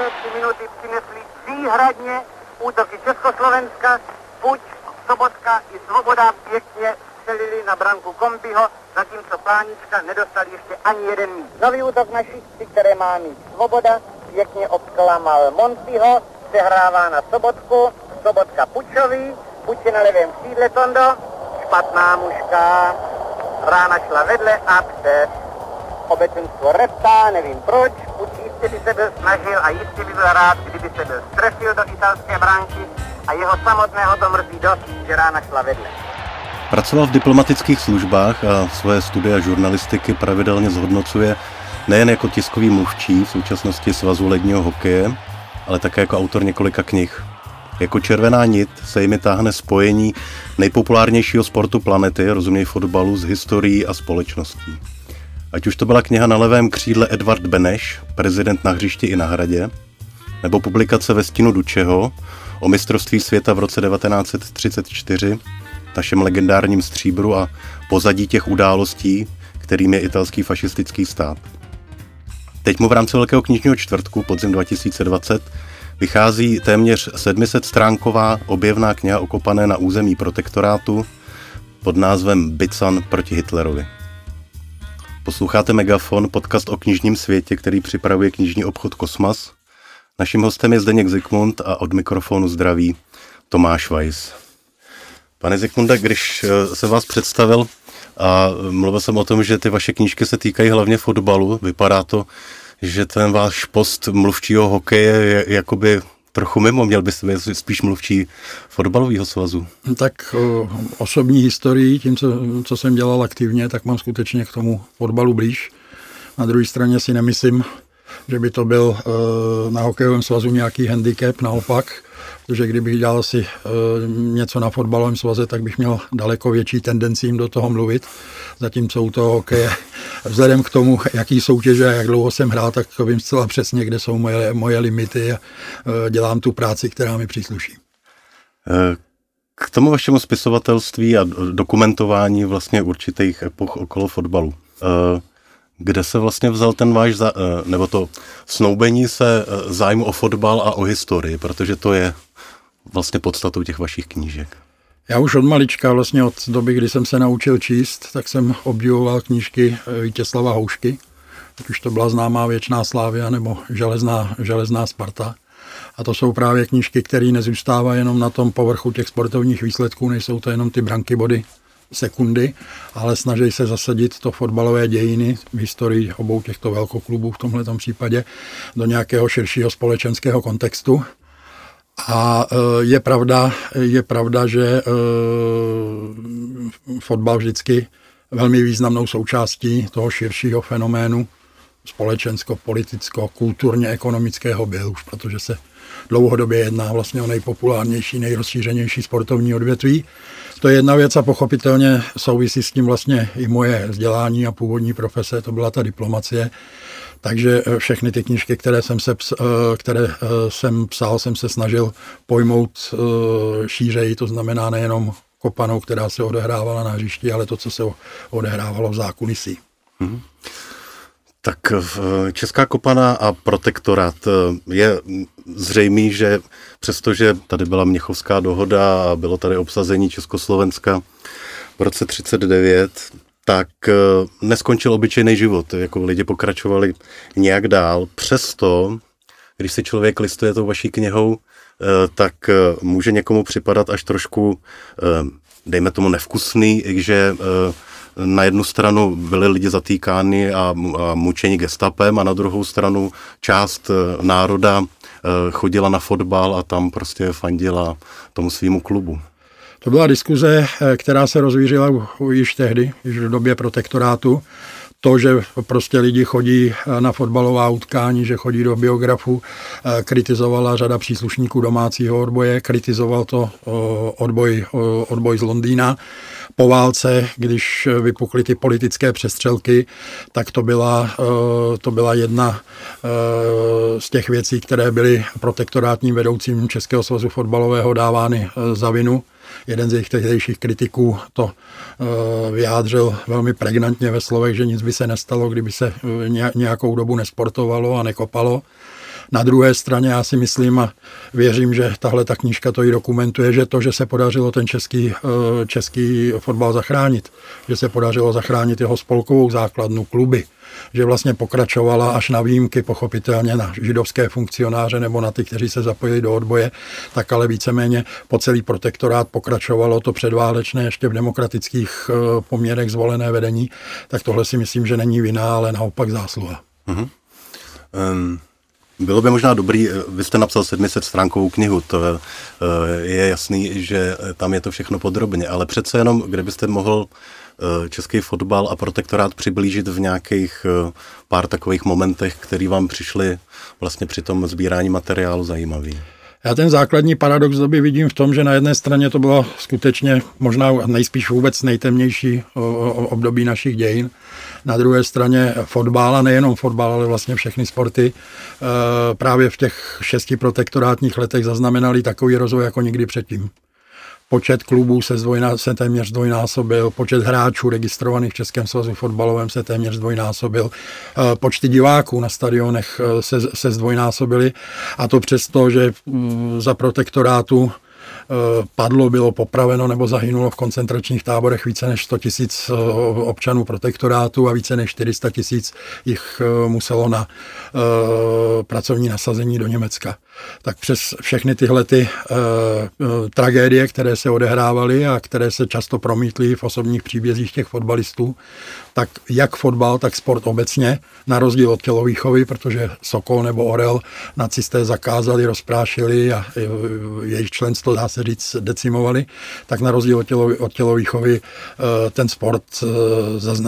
prvé tři minuty přinesli výhradně útoky Československa, Puč, Sobotka i Svoboda pěkně střelili na branku Kombiho, zatímco Plánička nedostali ještě ani jeden míč. Nový útok na šířky, které má mít Svoboda, pěkně obklamal Montyho, sehrává na Sobotku, Sobotka Pučovi, Puč na levém křídle Tondo, špatná mužka, rána šla vedle a přes obecenstvo reptá, nevím proč, jistě by se byl snažil a jistě by byl rád, kdyby se byl strefil do italské bránky a jeho samotného to mrzí dost, že rána šla vedle. Pracoval v diplomatických službách a svoje studia žurnalistiky pravidelně zhodnocuje nejen jako tiskový mluvčí v současnosti Svazu ledního hokeje, ale také jako autor několika knih. Jako červená nit se jimi táhne spojení nejpopulárnějšího sportu planety, rozuměj fotbalu, s historií a společností. Ať už to byla kniha na levém křídle Edward Beneš, prezident na hřišti i na hradě, nebo publikace ve stínu Dučeho o mistrovství světa v roce 1934, našem legendárním stříbru a pozadí těch událostí, kterým je italský fašistický stát. Teď mu v rámci Velkého knižního čtvrtku podzim 2020 vychází téměř 700 stránková objevná kniha okopané na území protektorátu pod názvem Bican proti Hitlerovi. Posloucháte Megafon, podcast o knižním světě, který připravuje knižní obchod Kosmas. Naším hostem je Zdeněk Zikmund a od mikrofonu zdraví Tomáš Weiss. Pane Zikmunde, když eh, se vás představil a mluvil jsem o tom, že ty vaše knížky se týkají hlavně fotbalu, vypadá to, že ten váš post mluvčího hokeje je jakoby trochu mimo, měl byste být spíš mluvčí fotbalového svazu. Tak o, osobní historii, tím, co, co jsem dělal aktivně, tak mám skutečně k tomu fotbalu blíž. Na druhé straně si nemyslím, že by to byl e, na hokejovém svazu nějaký handicap, naopak, protože kdybych dělal si e, něco na fotbalovém svaze, tak bych měl daleko větší tendenci jim do toho mluvit. Zatímco u toho hokeje, vzhledem k tomu, jaký soutěže a jak dlouho jsem hrál, tak vím zcela přesně, kde jsou moje, moje limity a e, dělám tu práci, která mi přísluší. K tomu vašemu spisovatelství a dokumentování vlastně určitých epoch okolo fotbalu kde se vlastně vzal ten váš, za, eh, nebo to snoubení se eh, zájmu o fotbal a o historii, protože to je vlastně podstatou těch vašich knížek. Já už od malička, vlastně od doby, kdy jsem se naučil číst, tak jsem obdivoval knížky eh, Vítězslava Houšky, ať už to byla známá Věčná Slávia nebo Železná, Železná Sparta. A to jsou právě knížky, které nezůstávají jenom na tom povrchu těch sportovních výsledků, nejsou to jenom ty branky body, sekundy, ale snaží se zasadit to fotbalové dějiny v historii obou těchto velkoklubů v tomhle případě do nějakého širšího společenského kontextu. A e, je pravda, je pravda, že e, fotbal vždycky velmi významnou součástí toho širšího fenoménu společensko-politicko-kulturně-ekonomického byl už, protože se dlouhodobě jedná vlastně o nejpopulárnější, nejrozšířenější sportovní odvětví. To je jedna věc a pochopitelně souvisí s tím vlastně i moje vzdělání a původní profese, to byla ta diplomacie. Takže eh, všechny ty knížky, které jsem, se, eh, které eh, jsem psal, jsem se snažil pojmout šířeji, to znamená nejenom kopanou, která se odehrávala na hřišti, ale to, co se odehrávalo v zákulisí. Hmm. Tak Česká kopana a protektorát je zřejmý, že přestože tady byla Měchovská dohoda a bylo tady obsazení Československa v roce 39, tak eh, neskončil obyčejný život. Jako lidi pokračovali nějak dál. Přesto, když si člověk listuje tou vaší knihou, eh, tak eh, může někomu připadat až trošku, dejme tomu, nevkusný, že na jednu stranu byli lidi zatýkáni a, a mučeni gestapem a na druhou stranu část národa Eh, chodila na fotbal a tam prostě fandila tomu svýmu klubu. To byla diskuze, eh, která se rozvířila již tehdy, již v době protektorátu. To, že prostě lidi chodí na fotbalová utkání, že chodí do biografu, kritizovala řada příslušníků domácího odboje, kritizoval to odboj, odboj z Londýna po válce, když vypukly ty politické přestřelky, tak to byla, eh, to byla jedna eh, z těch věcí, které byly protektorátním vedoucím Českého svazu fotbalového dávány eh, za vinu. Jeden z jejich tehdejších kritiků to vyjádřil velmi pregnantně ve slovech, že nic by se nestalo, kdyby se nějakou dobu nesportovalo a nekopalo. Na druhé straně já si myslím a věřím, že tahle ta knížka to i dokumentuje, že to, že se podařilo ten český, eh, český fotbal zachránit, že se podařilo zachránit jeho spolkovou základnu, kluby, že vlastně pokračovala až na výjimky, pochopitelně na židovské funkcionáře nebo na ty, kteří se zapojili do odboje, tak ale víceméně po celý protektorát pokračovalo to předválečné ještě v demokratických eh, poměrech zvolené vedení, tak tohle si myslím, že není vina, ale naopak zásluha. Uh-huh. Um. Bylo by možná dobrý, eh, vy jste napsal 700 stránkovou knihu, to eh, je jasný, že tam je to všechno podrobně, ale přece jenom, kdybyste mohl Eh, český fotbal a protektorát přiblížit v nějakých eh, pár takových momentech, které vám přišly vlastně při tom sbírání materiálu zajímavý? Já ten základní paradox doby vidím v tom, že na jedné straně to bylo skutečně možná nejspíš vůbec nejtemnější období našich dějin. Na druhé straně fotbal, a nejenom fotbal, ale vlastně všechny sporty, eh, právě v těch šesti protektorátních letech zaznamenali takový rozvoj jako nikdy předtím. Počet klubů se, zdvojná, se téměř zdvojnásobil, počet hráčů registrovaných v Českém svazu fotbalovém se téměř zdvojnásobil, eh, počty diváků na stadionech eh, se, se zdvojnásobily a to přesto, že mm, za protektorátu Eh, padlo, bylo popraveno nebo zahynulo v koncentračních táborech více než 100 tisíc občanů protektorátu a více než 400 tisíc jich muselo na pracovní nasazení do Německa. Tak přes všechny tyhle ty tragédie, které se odehrávaly a které se často promítly v osobních příbězích těch fotbalistů, tak jak fotbal, tak sport obecně, na rozdíl od tělovýchovy, protože Sokol nebo Orel nacisté zakázali, rozprášili a jejich členstvo, dá se říct, decimovali, tak na rozdíl od, tělo, od tělovýchovy eh, ten sport eh,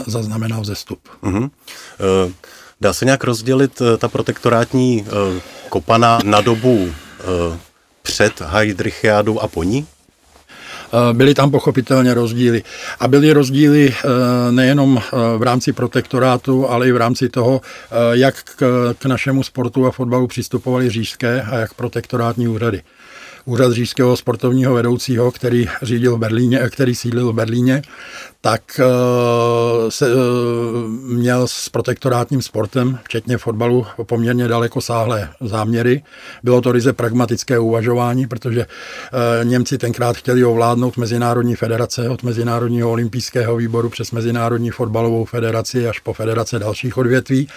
zaznamenal vzestup. Uh-huh. Dá se nějak rozdělit ta protektorátní kopana na dobu před Heidrichiádou a po ní? Eh, byly tam pochopitelně rozdíly. A byly rozdíly eh, nejenom eh, v rámci protektorátu, ale i v rámci toho, jak k našemu sportu a fotbalu přistupovali říšské a jak protektorátní úřady úřad říšského sportovního vedoucího, který řídil v Berlíně, který sídlil v Berlíně, tak eh, se, eh, měl s protektorátním sportem, včetně fotbalu, poměrně daleko sáhlé záměry. Bylo to ryze pragmatické uvažování, protože eh, Němci tenkrát chtěli ovládnout Mezinárodní federace od Mezinárodního olympijského výboru přes Mezinárodní fotbalovou federaci až po federace dalších odvětví.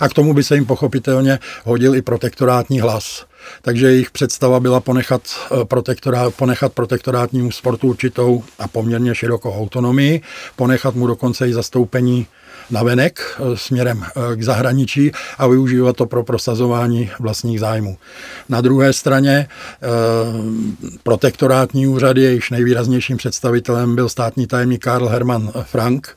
A k tomu by se jim pochopitelně hodil i protektorátní hlas. Takže jejich představa byla ponechat, protektorá, ponechat protektorátnímu sportu určitou a poměrně širokou autonomii, ponechat mu dokonce i zastoupení navenek eh, směrem eh, k zahraničí a využívat to pro prosazování vlastních zájmů. Na druhé straně eh, protektorátní úřady, jejichž nejvýraznějším představitelem byl státní tajemník Karl Hermann Frank,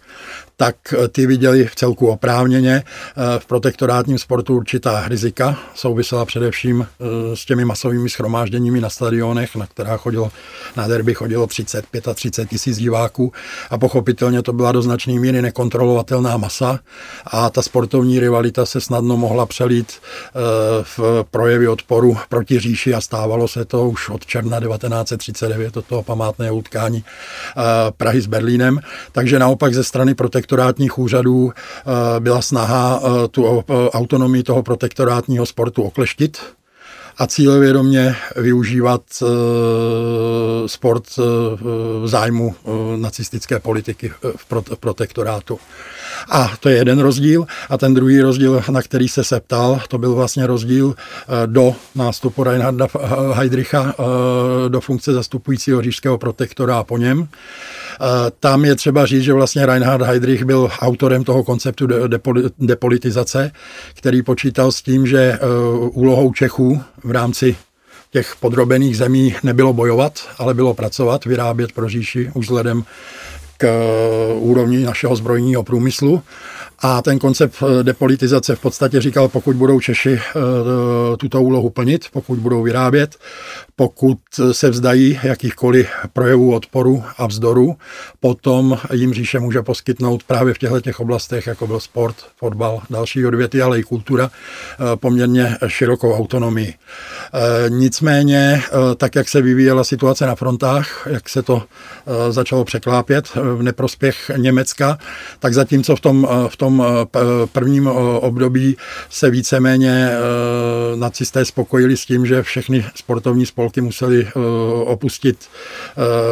tak eh, ty viděli v celku oprávněně eh, v protektorátním sportu určitá rizika. Souvisela především eh, s těmi masovými schromážděními na stadionech, na která chodilo, na derby chodilo 30, 35 tisíc diváků a pochopitelně to byla do značné míry nekontrolovatelná masa a ta sportovní rivalita se snadno mohla přelít v projevy odporu proti říši a stávalo se to už od června 1939, od toho památného utkání Prahy s Berlínem. Takže naopak ze strany protektorátního protektorátních úřadů eh, byla snaha eh, tu eh, autonomii toho protektorátního sportu okleštit a cílevědomě využívat sport v zájmu nacistické politiky v protektorátu. A to je jeden rozdíl. A ten druhý rozdíl, na který se septal, to byl vlastně rozdíl do nástupu Reinharda Heydricha do funkce zastupujícího říšského protektora a po něm. Tam je třeba říct, že vlastně Reinhard Heydrich byl autorem toho konceptu depolitizace, který počítal s tím, že e, úlohou Čechů v rámci těch podrobených zemí nebylo bojovat, ale bylo pracovat, vyrábět pro říši už vzhledem k e, úrovni našeho zbrojního průmyslu. A ten koncept eh, depolitizace v podstatě říkal, pokud budou Češi eh, tuto úlohu plnit, pokud budou vyrábět, pokud se vzdají jakýchkoliv projevů odporu a vzdoru, potom jim říše může poskytnout právě v těchto těch oblastech, jako byl sport, fotbal, další odvěty, ale i kultura, eh, poměrně širokou autonomii. Nicméně, tak jak se vyvíjela situace na frontách, jak se to začalo překlápět v neprospěch Německa, tak zatímco v tom, v tom tom prvním období se víceméně nacisté spokojili s tím, že všechny sportovní spolky museli opustit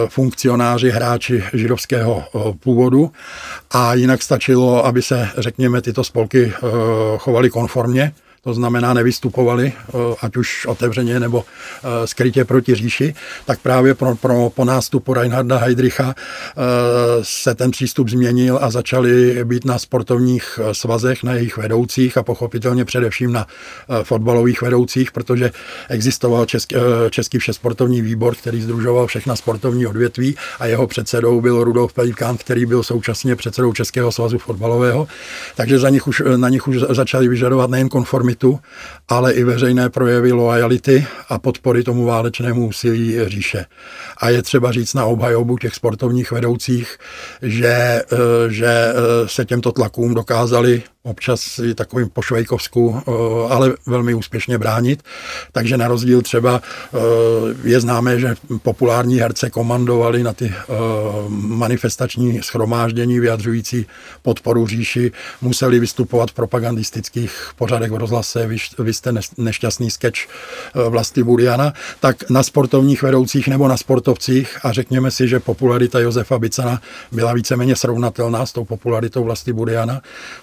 funkcionáři, hráči židovského původu. A jinak stačilo, aby se, řekněme, tyto spolky chovaly konformně to znamená nevystupovali, eh, ať už otevřeně nebo eh, skrytě proti říši, tak právě pro, pro, po nástupu Reinharda Heydricha eh, se ten přístup změnil a začali být na sportovních svazech, na jejich vedoucích a pochopitelně především na fotbalových vedoucích, protože existoval Český, Český všesportovní výbor, který združoval všechna sportovní odvětví a jeho předsedou byl Rudolf Pelikán, který byl současně předsedou Českého svazu fotbalového. Takže za nich už, na nich už začali vyžadovat nejen konformitu, konfliktu, ale i veřejné projevy loajality a podpory tomu válečnému úsilí říše. A je třeba říct na obhajobu těch sportovních vedoucích, že, eh, že eh, se těmto tlakům dokázali občas i takovým po švejkovsku, eh, ale velmi úspěšně bránit. Takže na rozdíl třeba eh, je známé, že populární herce komandovali na ty eh, manifestační schromáždění vyjadřující podporu říši, museli vystupovat v propagandistických pořadech v rozhlase, vy, jste nešťastný sketch vlasti Buriana, tak na sportovních vedoucích nebo na sportovcích a řekněme si, že popularita Josefa Bicana byla víceméně srovnatelná s tou popularitou vlasti Buriana,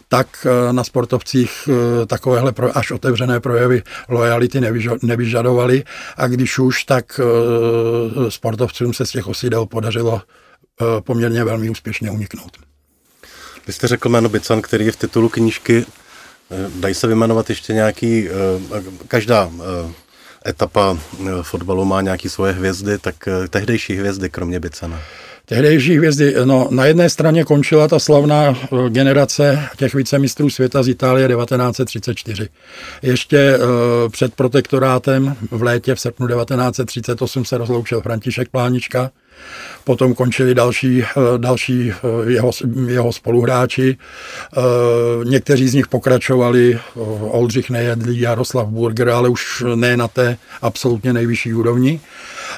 tak na sportovcích eh, takovéhle až otevřené projevy lojality nevyžadovali a když už, tak eh, sportovcům se z těch osídel podařilo poměrně velmi úspěšně uniknout. Vy jste řekl jméno Bican, který je v titulu knížky. Dají se vyjmenovat ještě nějaký, každá etapa fotbalu má nějaký svoje hvězdy, tak tehdejší hvězdy, kromě Bicana tehdejší hvězdy, no na jedné straně končila ta slavná eh, generace těch vicemistrů světa z Itálie 1934. Ještě uh, před protektorátem v létě v srpnu 1938 se rozloučil František Plánička, Potom končili další, eh, další jeho, jeho spoluhráči. Někteří z nich pokračovali, Oldřich Nejedlý, Jaroslav Burger, ale už ne na té absolutně nejvyšší úrovni.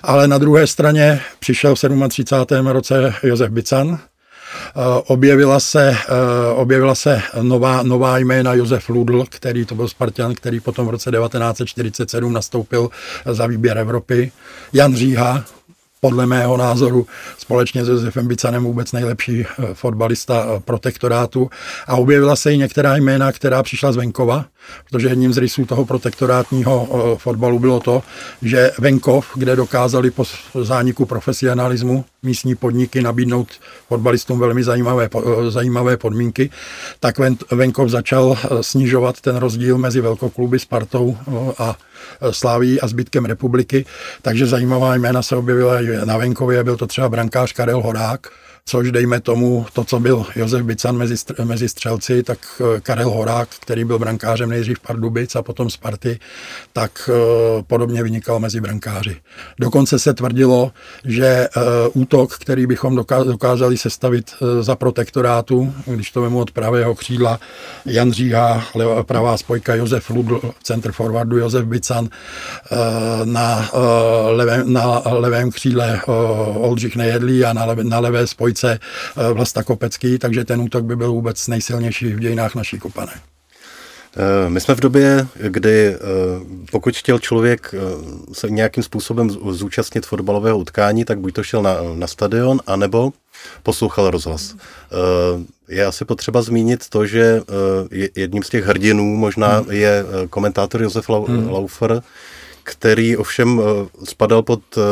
Ale na druhé straně přišel v 37. roce Josef Bican, eh, objevila se, eh, objevila se nová, nová jména Josef Ludl, který to byl Spartan, který potom v roce 1947 nastoupil za výběr Evropy. Jan Říha, podle mého názoru společně s Josefem Bicanem vůbec nejlepší eh, fotbalista eh, protektorátu. A objevila se i některá jména, která přišla z venkova, protože jedním z rysů toho protektorátního eh, fotbalu bylo to, že venkov, kde dokázali po zániku profesionalismu místní podniky nabídnout fotbalistům velmi zajímavé, zajímavé podmínky, tak venkov začal snižovat ten rozdíl mezi velkokluby Spartou a Sláví a zbytkem republiky, takže zajímavá jména se objevila na venkově, byl to třeba brankář Karel Horák, což dejme tomu, to, co byl Josef Bican mezi, mezi střelci, tak eh, Karel Horák, který byl brankářem nejdřív Pardubic a potom Sparty, tak uh, podobně vynikal mezi brankáři. Dokonce se tvrdilo, že uh, útok, který bychom dokázali sestavit za protektorátu, když to vemu od pravého křídla, Jan Říha, pravá spojka Josef Ludl, center forwardu Josef Bican, na, levém, na levém křídle Oldřich Nejedlý a na levé, na levé spojce dvojice eh, Vlasta Kopecký, takže ten útok by byl vůbec nejsilnější v dějinách naší kopané. Eh, my jsme v době, kdy eh, pokud chtěl člověk se nějakým způsobem zúčastnit fotbalového utkání, tak buď to šel na, na stadion, anebo poslouchal rozhlas. Je asi potřeba zmínit to, že jedním z těch hrdinů možná hmm. je komentátor Josef hmm. Laufer, který ovšem eh, spadal pod eh,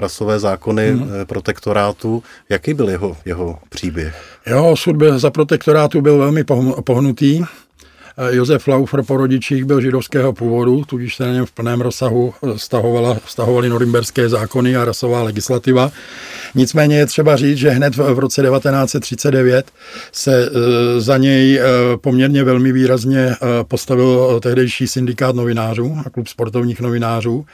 rasové zákony hmm. protektorátu. Jaký byl jeho, jeho příběh? Jeho osud byl za protektorátu byl velmi pohnutý. Josef Laufer po rodičích byl židovského původu, tudíž se na něm v plném rozsahu vztahovaly norimberské zákony a rasová legislativa. Nicméně je třeba říct, že hned v roce 1939 se e, za něj poměrně velmi výrazně postavil tehdejší syndikát novinářů a klub sportovních novinářů,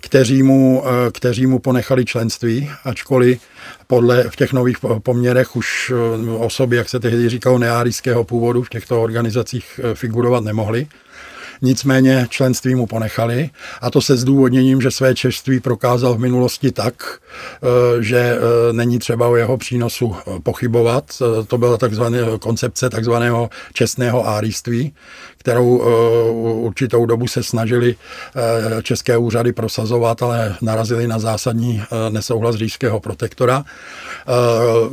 kteří mu, kteří mu ponechali členství, ačkoliv podle v těch nových poměrech už osoby, jak se tehdy říkalo, neárijského původu v těchto organizacích figurované mohli nicméně členství mu ponechali a to se zdůvodněním, že své češství prokázal v minulosti tak, že není třeba o jeho přínosu pochybovat. To byla takzvaná koncepce takzvaného čestného árijství, kterou určitou dobu se snažili české úřady prosazovat, ale narazili na zásadní nesouhlas říšského protektora.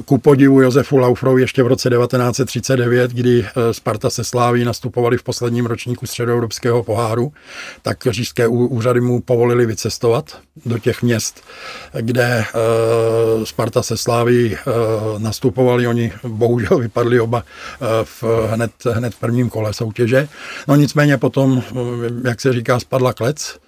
Ku podivu Josefu Laufrovi ještě v roce 1939, kdy Sparta se Sláví nastupovali v posledním ročníku středoevropského poháru, tak říšské úřady mu povolili vycestovat do těch měst, kde Sparta se Sláví nastupovali. Oni bohužel vypadli oba v, hned, hned v prvním kole soutěže. No nicméně potom, jak se říká, spadla klec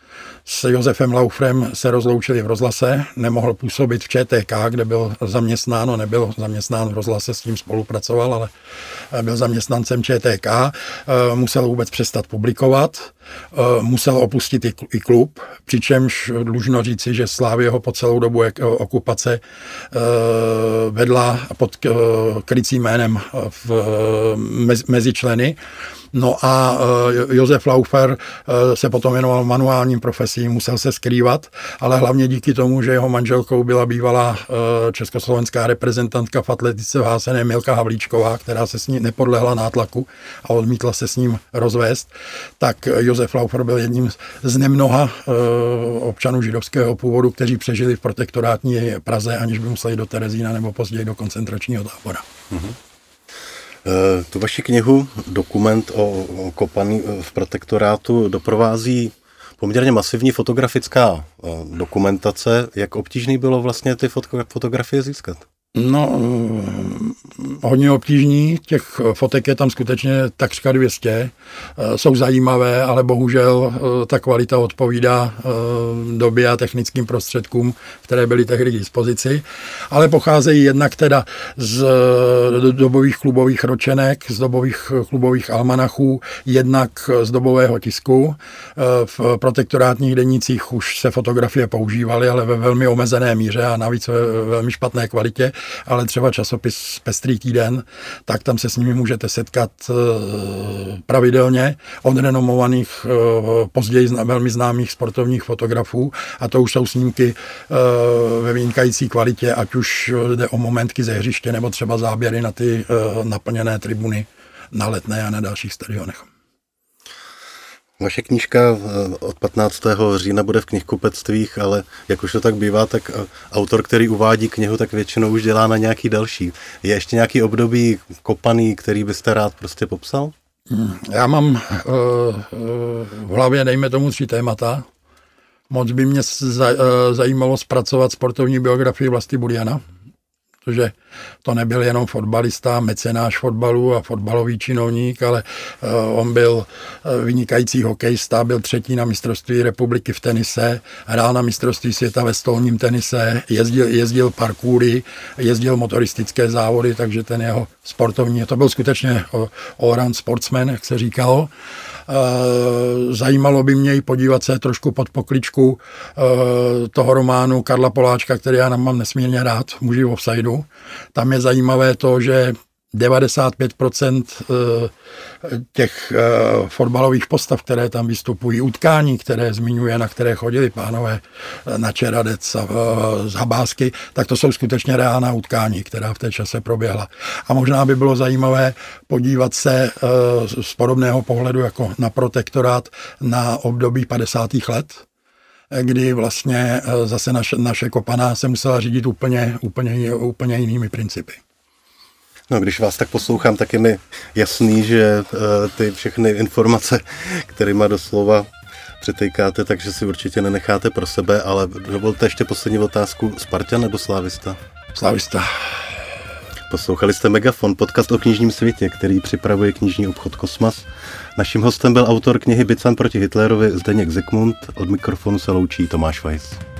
s Josefem Laufrem se rozloučili v rozhlase, nemohl působit v ČTK, kde byl zaměstnán, nebyl zaměstnán v rozhlase, s tím spolupracoval, ale byl zaměstnancem ČTK, eh, musel vůbec přestat publikovat, eh, musel opustit i klub, přičemž dlužno říci, že Slávě ho po celou dobu okupace eh, vedla pod krycím jménem v, mezi členy. No a Josef Laufer se potom věnoval manuálním profesím, musel se skrývat, ale hlavně díky tomu, že jeho manželkou byla bývalá československá reprezentantka v atletice vásené Milka Havlíčková, která se s ní nepodlehla nátlaku a odmítla se s ním rozvést, tak Josef Laufer byl jedním z nemnoha občanů židovského původu, kteří přežili v protektorátní Praze, aniž by museli do Terezína nebo později do koncentračního tábora. Mm-hmm. Tu vaši knihu, dokument o kopaní v protektorátu, doprovází poměrně masivní fotografická eh, dokumentace. Jak obtížný bylo vlastně ty fotografie získat? No, hodně obtížný, těch fotek je tam skutečně takřka 200, eh, jsou zajímavé, ale bohužel eh, ta kvalita odpovídá eh, době a technickým prostředkům, které byly tehdy k dispozici, ale pocházejí jednak teda z dobových klubových ročenek, z dobových klubových almanachů, jednak z dobového tisku. V protektorátních denících už se fotografie používaly, ale ve velmi omezené míře a navíc ve velmi špatné kvalitě ale třeba časopis Pestrý týden, tak tam se s nimi můžete setkat eh, pravidelně od renomovaných, eh, později velmi známých sportovních fotografů a to už jsou snímky eh, ve vynikající kvalitě, ať už jde o momentky ze hřiště nebo třeba záběry na ty naplněné tribuny na letné a na dalších stadionech. Vaše knížka eh, od 15. října bude v knihkupectvích, ale jak už to tak bývá, tak eh, autor, který uvádí knihu, tak většinou už dělá na nějaký další. Je ještě nějaký období kopaný, který byste rád prostě popsal? Hmm, já mám uh, v hlavě, dejme tomu, tři témata. Moc by mě zajímalo zpracovat sportovní biografii Vlasti Budiana protože to nebyl jenom fotbalista, mecenáš fotbalu a fotbalový činovník, ale uh, on byl uh, vynikající hokejista, byl třetí na mistrovství republiky v tenise, hrál na mistrovství světa ve stolním tenise, jezdil, jezdil parkoury, jezdil motoristické závody, takže ten jeho sportovní, to byl skutečně all-round sportsman, jak se říkalo. Eh, zajímalo by mě i podívat se trošku pod pokličku eh, toho románu Karla Poláčka, který já mám nesmírně rád, Muži v offsideu. Tam je zajímavé to, že 95% eh, těch eh, fotbalových postav, které tam vystupují, utkání, které zmiňuje, na které chodili pánové eh, na Čeradec a z Habásky, tak to jsou skutečně reálná utkání, která v té čase proběhla. A možná by bylo zajímavé podívat se z podobného pohledu jako na protektorát na období 50. let, kdy vlastně zase naše, naše kopaná se musela řídit úplně, úplně, úplně jinými principy. No, když vás tak poslouchám, tak je mi jasný, že uh, ty všechny informace, kterýma doslova přetejkáte, takže si určitě nenecháte pro sebe, ale dovolte ještě poslední otázku. Spartan nebo Slávista? Slávista. Poslouchali jste Megafon, podcast o knižním světě, který připravuje knižní obchod Kosmas. Naším hostem byl autor knihy Bican proti Hitlerovi Zdeněk Zikmund. Od mikrofonu se loučí Tomáš Weiss.